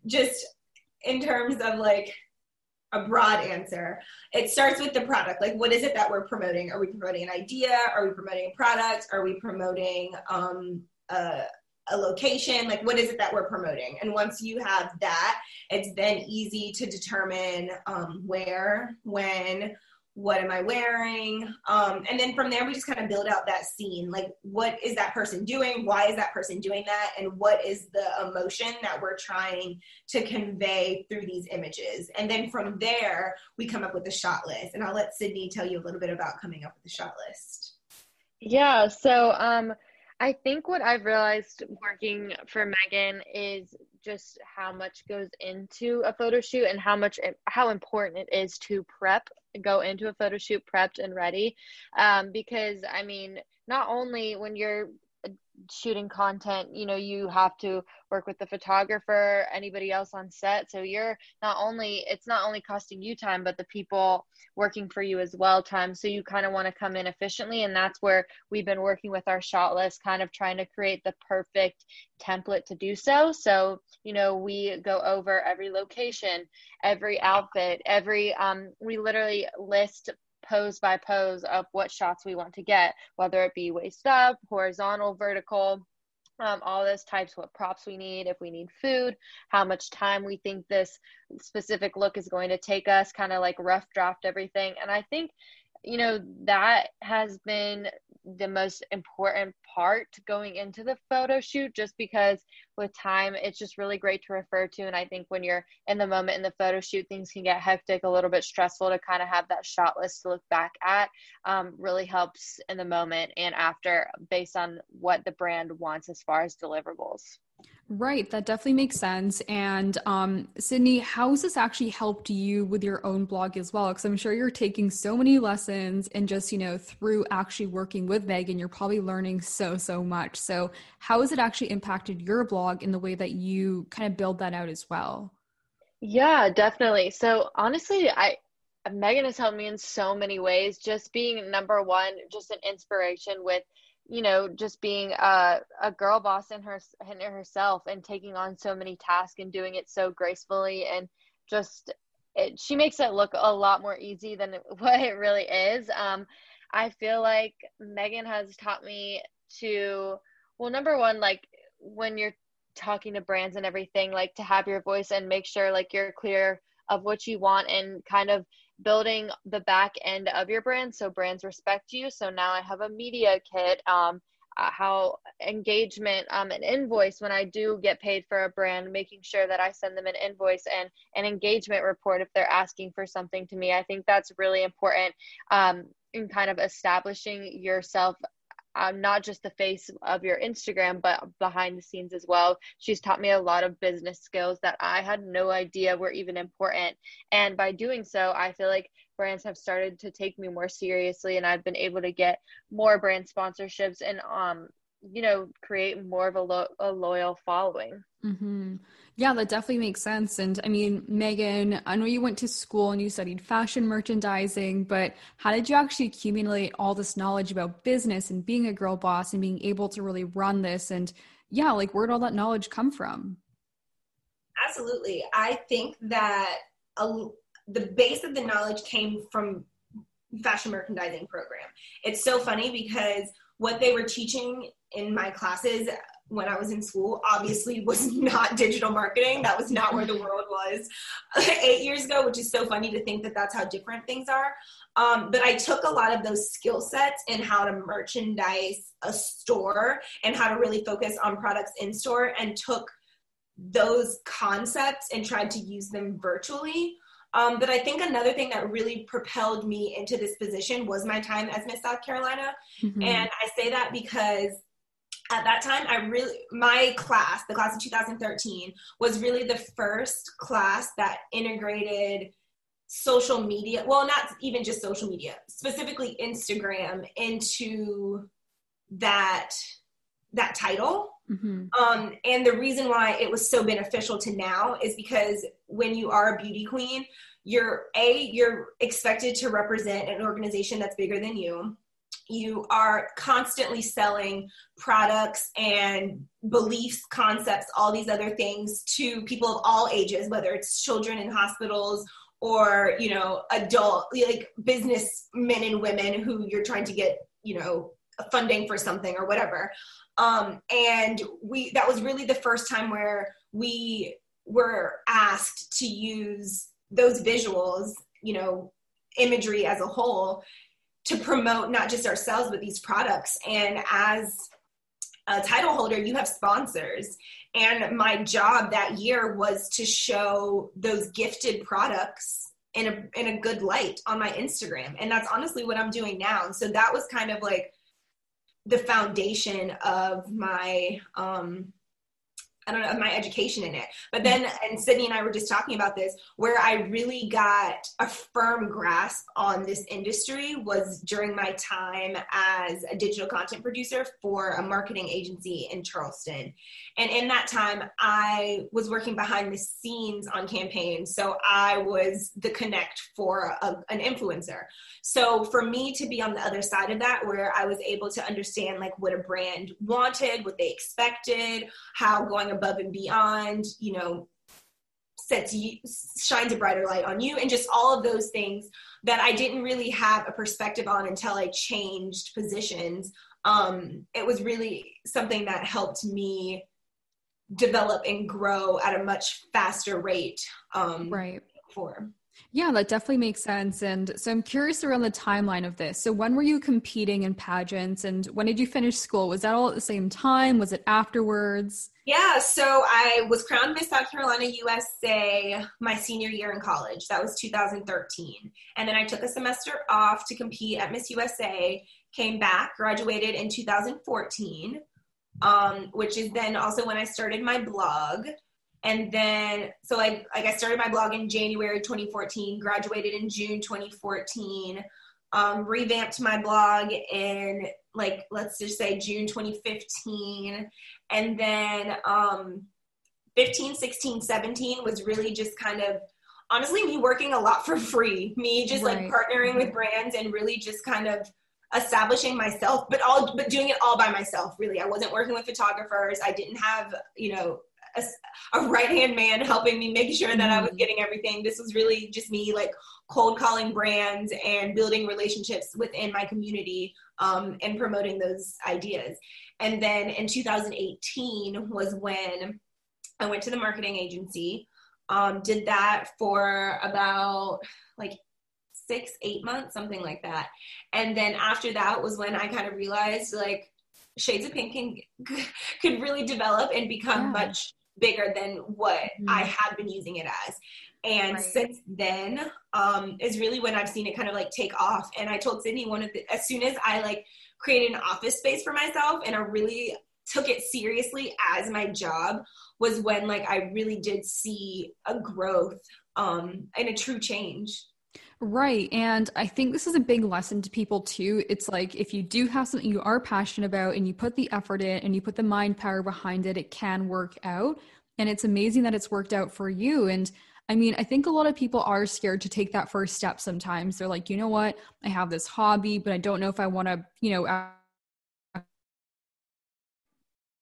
just in terms of like a broad answer. It starts with the product. Like, what is it that we're promoting? Are we promoting an idea? Are we promoting a product? Are we promoting um, a, a location? Like, what is it that we're promoting? And once you have that, it's then easy to determine um, where, when, what am I wearing? Um, and then from there, we just kind of build out that scene. Like, what is that person doing? Why is that person doing that? And what is the emotion that we're trying to convey through these images? And then from there, we come up with a shot list. And I'll let Sydney tell you a little bit about coming up with the shot list. Yeah. So, um, I think what I've realized working for Megan is just how much goes into a photo shoot and how much how important it is to prep go into a photo shoot prepped and ready. Um, because i mean not only when you're shooting content you know you have to work with the photographer anybody else on set. So you're not only it's not only costing you time but the people working for you as well time. So you kind of want to come in efficiently and that's where we've been working with our shot list kind of trying to create the perfect template to do so. So you know we go over every location every outfit every um we literally list pose by pose of what shots we want to get, whether it be waist up, horizontal, vertical, um, all those types, what props we need, if we need food, how much time we think this specific look is going to take us, kind of like rough draft everything. And I think, you know, that has been the most important part going into the photo shoot just because with time it's just really great to refer to. And i think when you're in the moment in the photo shoot things can get hectic a little bit stressful to kind of have that shot list to look back at um, really helps in the moment and after based on what the brand wants as far as deliverables Right, that definitely makes sense. And um, Sydney, how has this actually helped you with your own blog as well? Because I'm sure you're taking so many lessons and just, you know, through actually working with Megan, you're probably learning so, so much. So, how has it actually impacted your blog in the way that you kind of build that out as well? Yeah, definitely. So, honestly, I, Megan has helped me in so many ways. Just being number one, just an inspiration with you know, just being a, a girl boss in her in herself and taking on so many tasks and doing it so gracefully and just it, she makes it look a lot more easy than what it really is. Um, I feel like Megan has taught me to, well, number one, like when you're talking to brands and everything, like to have your voice and make sure like you're clear of what you want and kind of building the back end of your brand. So brands respect you. So now i have a media kit um, uh, how engagement um, an invoice when i do get paid for a brand making sure that i send them an invoice and an engagement report if they're asking for something to me. I think that's really important um, in kind of establishing yourself um, not just the face of your Instagram, but behind the scenes as well. She's taught me a lot of business skills that I had no idea were even important. And by doing so, I feel like brands have started to take me more seriously and I've been able to get more brand sponsorships and um you know create more of a, lo- a loyal following mm-hmm. Yeah that definitely makes sense and i mean megan i know you went to school and you studied fashion merchandising but how did you actually accumulate all this knowledge about business and being a girl boss and being able to really run this? And yeah like where'd all that knowledge come from? Absolutely. I think that a, the base of the knowledge came from fashion merchandising program. It's so funny because what they were teaching in my classes when I was in school obviously was not digital marketing. That was not where the world was eight years ago, which is so funny to think that that's how different things are. Um, but I took a lot of those skill sets in how to merchandise a store and how to really focus on products in store and took those concepts and tried to use them virtually. Um, but I think another thing that really propelled me into this position was my time as Miss South Carolina. Mm-hmm. And I say that because at that time i really my class the class of 2013 was really the first class that integrated social media well not even just social media specifically instagram into that that title mm-hmm. um, and the reason why it was so beneficial to now is because when you are a beauty queen you're a you're expected to represent an organization that's bigger than you you are constantly selling products and beliefs, concepts, all these other things to people of all ages, whether it's children in hospitals or you know adult like business men and women who you're trying to get you know funding for something or whatever. Um, and we that was really the first time where we were asked to use those visuals you know imagery as a whole to promote not just ourselves but these products and as a title holder you have sponsors and my job that year was to show those gifted products in a in a good light on my Instagram. And that's honestly what I'm doing now. So that was kind of like the foundation of my um I don't know, of my education in it. But then, and Sydney and I were just talking about this, where I really got a firm grasp on this industry was during my time as a digital content producer for a marketing agency in Charleston. And in that time, I was working behind the scenes on campaigns. So I was the connect for a, an influencer. So for me to be on the other side of that, where I was able to understand like what a brand wanted, what they expected, how going above and beyond, you know, sets you shines a brighter light on you and just all of those things that I didn't really have a perspective on until I changed positions. Um, it was really something that helped me develop and grow at a much faster rate. Um, right. Before. Yeah, that definitely makes sense. And so I'm curious around the timeline of this. So when were you competing in pageants and when did you finish school? Was that all at the same time? Was it afterwards? Yeah, so I was crowned Miss South Carolina USA my senior year in college. That was 2013. And then I took a semester off to compete at Miss USA, came back, graduated in 2014, um, which is then also when I started my blog and then so like like I started my blog in January 2014, graduated in June 2014, um, revamped my blog in like let's just say June 2015, and then um, 15, 16, 17 was really just kind of honestly me working a lot for free, me just right. like partnering with brands and really just kind of establishing myself but all but doing it all by myself really. I wasn't working with photographers. I didn't have you know a, a right hand man helping me make sure that I was mm-hmm. getting everything. This was really just me like cold calling brands and building relationships within my community um, and promoting those ideas. And then in 2018 was when I went to the marketing agency. Um, did that for about like six, eight months, something like that. And then after that was when I kind of realized like Shades of Pinck can could really develop and become yeah. much bigger than what mm-hmm. I had been using it as. And right. since then, um, is really when I've seen it kind of like take off. And I told Sydney one of the, as soon as I like created an office space for myself and I really took it seriously as my job was when like I really did see a growth um, and a true change. Right. And I think this is a big lesson to people too. It's like if you do have something you are passionate about and you put the effort in and you put the mind power behind it, it can work out. And it's amazing that it's worked out for you. And I mean, I think a lot of people are scared to take that first step sometimes. They're like, you know what? I have this hobby, but I don't know if I want to, you know,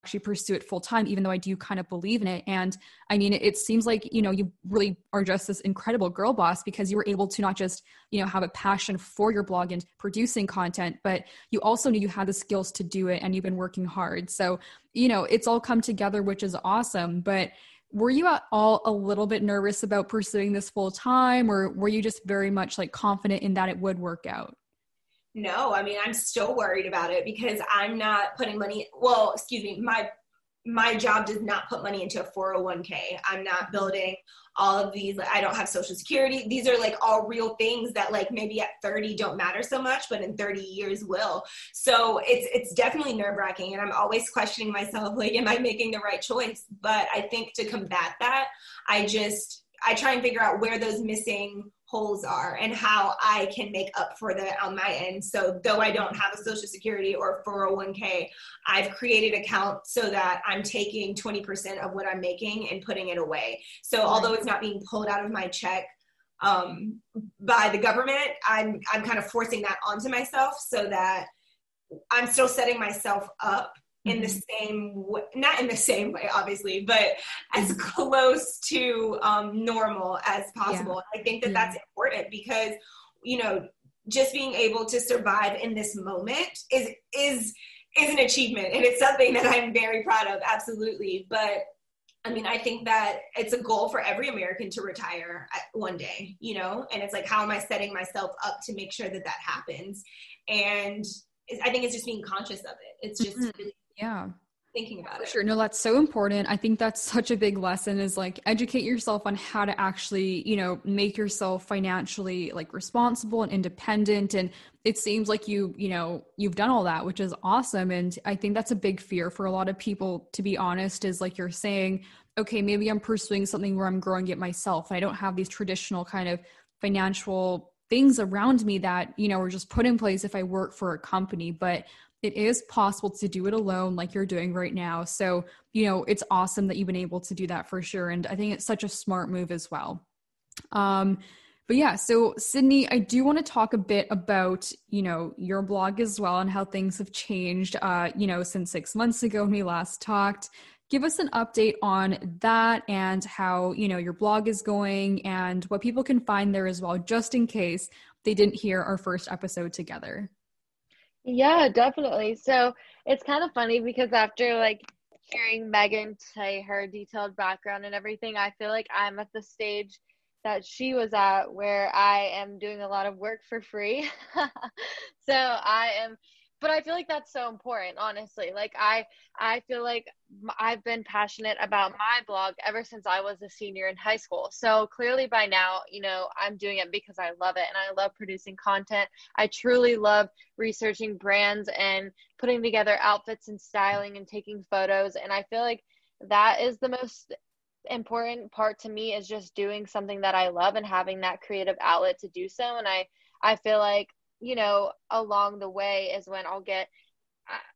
actually pursue it full time, even though I do kind of believe in it. And I mean, it seems like, you know, you really are just this incredible girl boss because you were able to not just, you know, have a passion for your blog and producing content, but you also knew you had the skills to do it and you've been working hard. So, you know, it's all come together, which is awesome. But were you at all a little bit nervous about pursuing this full time or were you just very much like confident in that it would work out? No, I mean, I'm still worried about it because I'm not putting money, well, excuse me, my my job does not put money into a 401k. I'm not building all of these. I don't have social security. These are like all real things that like maybe at 30 don't matter so much, but in 30 years will. So it's it's definitely nerve wracking, and I'm always questioning myself like, am I making the right choice? But I think to combat that, I just I try and figure out where those missing holes are and how I can make up for that on my end. So though I don't have a social security or 401k, I've created account so that I'm taking 20% of what I'm making and putting it away. So although it's not being pulled out of my check um, by the government, I'm I'm kind of forcing that onto myself so that I'm still setting myself up in the same way, not in the same way, obviously, but as close to um, normal as possible. Yeah. I think that yeah. that's important because, you know, just being able to survive in this moment is is is an achievement and it's something that I'm very proud of absolutely but I mean I think that it's a goal for every American to retire one day you know and it's like how am I setting myself up to make sure that that happens and I think it's just being conscious of it it's just mm-hmm. really yeah thinking about it. Sure. No, that's so important. I think that's such a big lesson is like educate yourself on how to actually, you know, make yourself financially like responsible and independent. And it seems like you, you know, you've done all that, which is awesome. And I think that's a big fear for a lot of people, to be honest, is like you're saying, okay, maybe I'm pursuing something where I'm growing it myself. I don't have these traditional kind of financial things around me that, you know, are just put in place if I work for a company. But it is possible to do it alone like you're doing right now. So you know it's awesome that you've been able to do that for sure and i think it's such a smart move as well. Um but yeah so sydney i do want to talk a bit about you know your blog as well and how things have changed uh you know since six months ago when we last talked. Give us an update on that and how you know your blog is going and what people can find there as well just in case they didn't hear our first episode together yeah, definitely. So it's kind of funny because after like hearing Megan say her detailed background and everything, I feel like I'm at the stage that she was at where I am doing a lot of work for free. so I am but i feel like that's so important honestly. Like i i feel like i've been passionate about my blog ever since i was a senior in high school. So clearly by now you know i'm doing it because i love it and i love producing content. I truly love researching brands and putting together outfits and styling and taking photos. And i feel like that is the most important part to me is just doing something that i love and having that creative outlet to do so. And i i feel like you know, along the way is when I'll get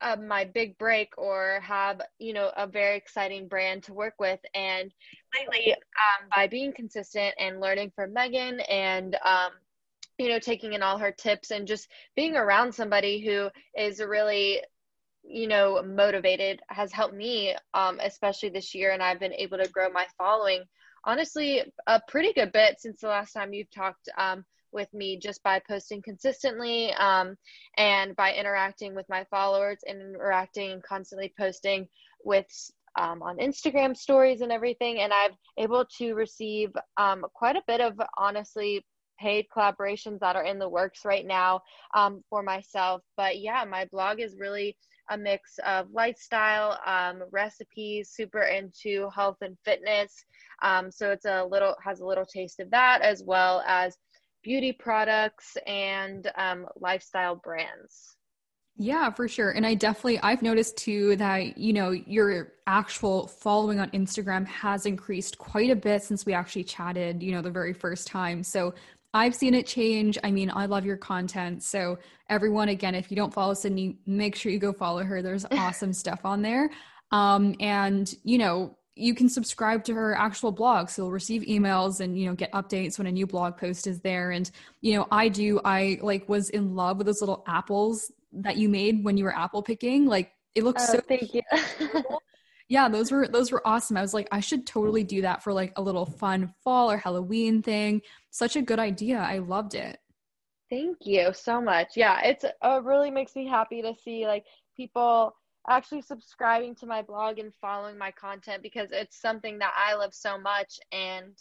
uh, my big break or have, you know, a very exciting brand to work with. And lately, um, by being consistent and learning from Megan and, um, you know, taking in all her tips and just being around somebody who is really you know motivated has helped me um, especially this year. And i've been able to grow my following honestly a pretty good bit since the last time you've talked. Um, with me just by posting consistently um, and by interacting with my followers and interacting and constantly posting with um, on Instagram stories and everything. And I've able to receive um, quite a bit of honestly paid collaborations that are in the works right now um, for myself. But yeah, my blog is really a mix of lifestyle, um, recipes, super into health and fitness. Um, so it's a little has a little taste of that as well as beauty products and um, lifestyle brands. Yeah, for sure. And I definitely I've noticed too that you know your actual following on Instagram has increased quite a bit since we actually chatted, you know, the very first time. So I've seen it change. I mean, I love your content. So everyone again, if you don't follow Sydney, make sure you go follow her. There's awesome stuff on there. Um and you know, you can subscribe to her actual blog. So you'll receive emails and you know get updates when a new blog post is there. And you know i do i like was in love with those little apples that you made when you were apple picking. Like it looks oh, so thank you. yeah those were those were awesome. I was like i should totally do that for like a little fun fall or halloween thing. Such a good idea. I loved it. Thank you so much. Yeah it's it uh, really makes me happy to see like people actually subscribing to my blog and following my content because it's something that I love so much and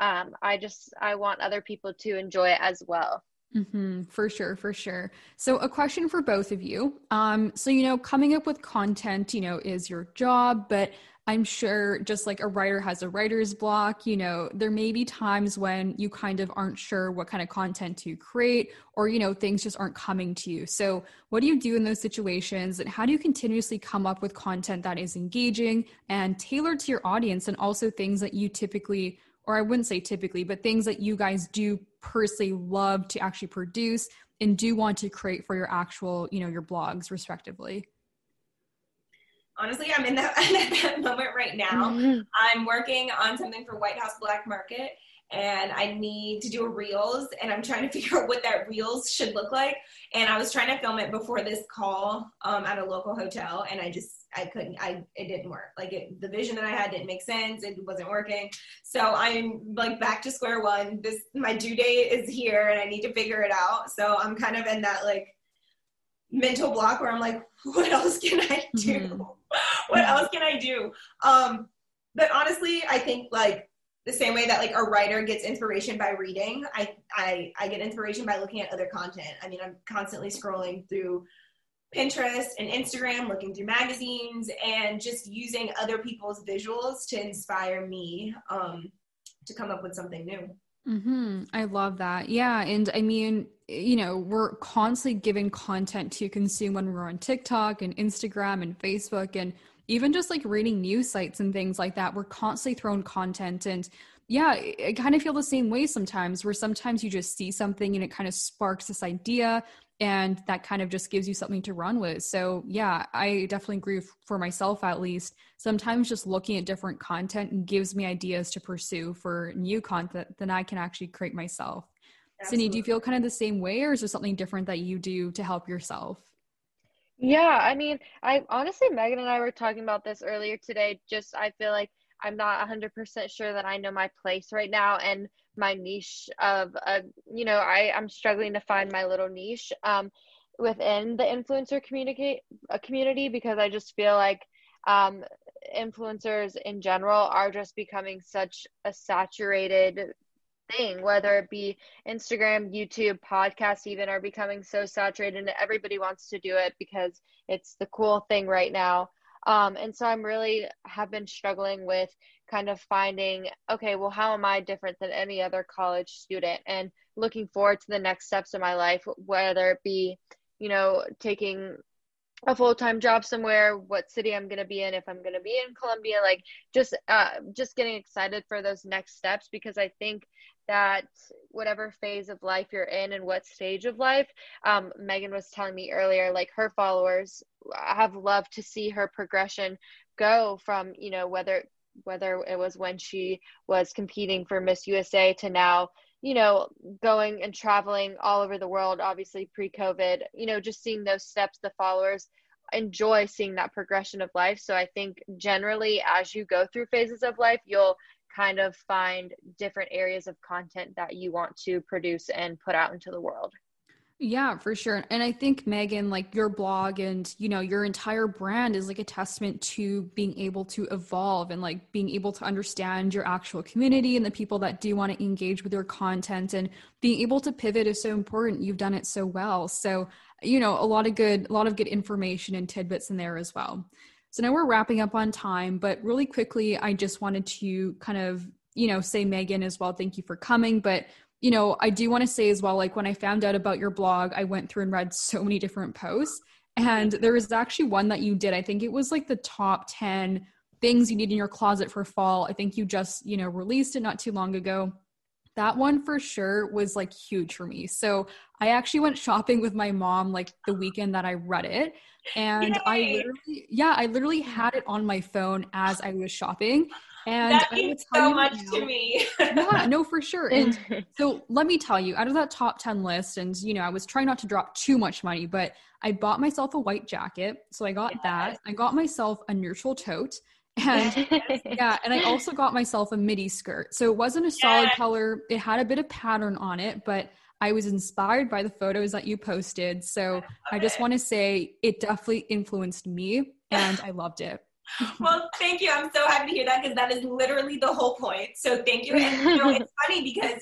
um, I just I want other people to enjoy it as well. Mm-hmm, for sure, for sure. So, a question for both of you. Um, so, you know, coming up with content, you know, is your job, but I'm sure just like a writer has a writer's block, you know, there may be times when you kind of aren't sure what kind of content to create or, you know, things just aren't coming to you. So, what do you do in those situations and how do you continuously come up with content that is engaging and tailored to your audience and also things that you typically, or I wouldn't say typically, but things that you guys do personally love to actually produce and do want to create for your actual, you know, your blogs respectively? Honestly, I'm in that, that moment right now. Mm-hmm. I'm working on something for White House Black Market, and I need to do a reels and I'm trying to figure out what that reels should look like. And I was trying to film it before this call um, at a local hotel and I just, I couldn't, I, it didn't work. Like it, the vision that I had didn't make sense. It wasn't working. So I'm like back to square one. This, my due date is here and I need to figure it out. So I'm kind of in that like mental block where I'm like, what else can I do? Mm-hmm. what else can I do? Um, but honestly, I think like the same way that like a writer gets inspiration by reading I, I i get inspiration by looking at other content i mean i'm constantly scrolling through pinterest and instagram looking through magazines and just using other people's visuals to inspire me um, to come up with something new mm-hmm. i love that yeah and i mean you know we're constantly given content to consume when we're on tiktok and instagram and facebook and even just like reading news sites and things like that, we're constantly thrown content. And yeah, I kind of feel the same way sometimes, where sometimes you just see something and it kind of sparks this idea and that kind of just gives you something to run with. So, yeah, I definitely agree for myself at least. Sometimes just looking at different content gives me ideas to pursue for new content than I can actually create myself. Absolutely. Sydney, do you feel kind of the same way, or is there something different that you do to help yourself? Yeah, I mean, I honestly, Megan and I were talking about this earlier today. Just, I feel like I'm not 100% sure that I know my place right now and my niche of, uh, you know, I, I'm struggling to find my little niche um, within the influencer communicate, uh, community because I just feel like um, influencers in general are just becoming such a saturated thing, whether it be Instagram, YouTube, podcasts, even are becoming so saturated and everybody wants to do it because it's the cool thing right now. Um, and so I'm really have been struggling with kind of finding, okay, well, how am I different than any other college student? And looking forward to the next steps in my life, whether it be, you know, taking a full-time job somewhere what city i'm going to be in if i'm going to be in columbia like just uh just getting excited for those next steps because i think that whatever phase of life you're in and what stage of life um, megan was telling me earlier like her followers have loved to see her progression go from you know whether whether it was when she was competing for miss usa to now you know going and traveling all over the world obviously pre-covid you know just seeing those steps the followers enjoy seeing that progression of life. So i think generally as you go through phases of life you'll kind of find different areas of content that you want to produce and put out into the world. Yeah, for sure. And I think Megan, like your blog and, you know, your entire brand is like a testament to being able to evolve and like being able to understand your actual community and the people that do want to engage with your content and being able to pivot is so important. You've done it so well. So, you know, a lot of good a lot of good information and tidbits in there as well. So now we're wrapping up on time, but really quickly, I just wanted to kind of, you know, say Megan as well, thank you for coming. But, you know, I do want to say as well, like when I found out about your blog, I went through and read so many different posts. And there was actually one that you did. I think it was like the top 10 things you need in your closet for fall. I think you just, you know, released it not too long ago that one for sure was like huge for me. So I actually went shopping with my mom like the weekend that I read it. And Yay! I literally, yeah, I literally had it on my phone as I was shopping. And that means so much now, to me. yeah, no, for sure. And so let me tell you, out of that top 10 list, and you know, I was trying not to drop too much money, but I bought myself a white jacket. So I got yes. that. I got myself a neutral tote. And yeah, and I also got myself a midi skirt. So it wasn't a solid color. It had a bit of pattern on it, but I was inspired by the photos that you posted. So I, I just want to say it definitely influenced me and I loved it. well, thank you. I'm so happy to hear that because that is literally the whole point. So thank you. And you know, it's funny because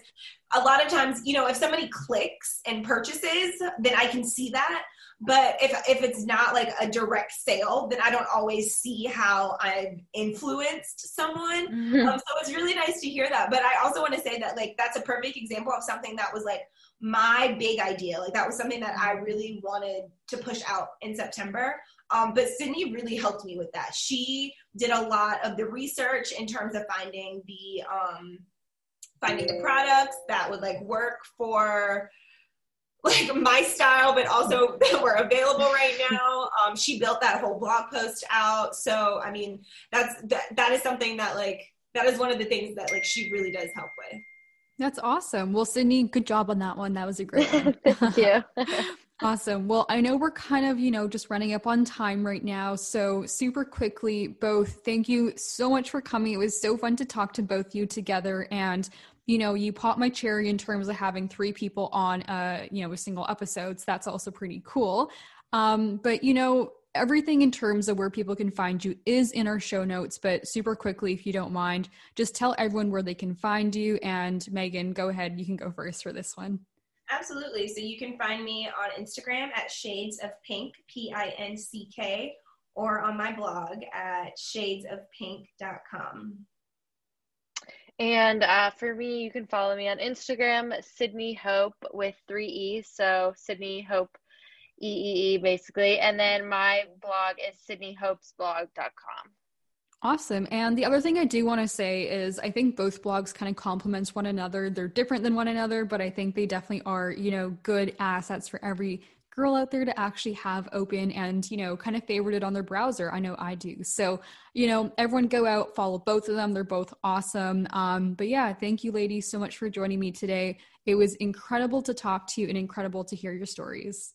a lot of times, you know, if somebody clicks and purchases, then I can see that. But if if it's not like a direct sale, then I don't always see how I've influenced someone. Mm-hmm. Um, so it's really nice to hear that. But I also want to say that like that's a perfect example of something that was like my big idea. Like that was something that I really wanted to push out in September. Um, but Sydney really helped me with that. She did a lot of the research in terms of finding the um, finding the products that would like work for like my style, but also that were available right now. Um, she built that whole blog post out. So, I mean, that's, that, that is something that like, that is one of the things that like she really does help with. That's awesome. Well, Sydney, good job on that one. That was a great one. Thank you. awesome. Well, I know we're kind of, you know, just running up on time right now. So, super quickly, both, thank you so much for coming. It was so fun to talk to both you together. And, you know, you popped my cherry in terms of having three people on, uh, you know, a single episode. So that's also pretty cool. Um, but, you know, everything in terms of where people can find you is in our show notes but super quickly if you don't mind just tell everyone where they can find you and megan go ahead you can go first for this one absolutely so you can find me on instagram at Shades of Pinck p-i-n-c-k or on my blog at shadesofpinck.com and uh, for me, you can follow me on Instagram, Sydney Hope with three E's. So Sydney Hope EEE basically. And then my blog is sydneyhopesblog.com. Awesome. And the other thing I do want to say is I think both blogs kind of complements one another. They're different than one another, but I think they definitely are, you know, good assets for every girl out there to actually have open and, you know, kind of favorited on their browser. I know I do. So, you know, everyone go out, follow both of them. They're both awesome. Um, but yeah, thank you ladies so much for joining me today. It was incredible to talk to you and incredible to hear your stories.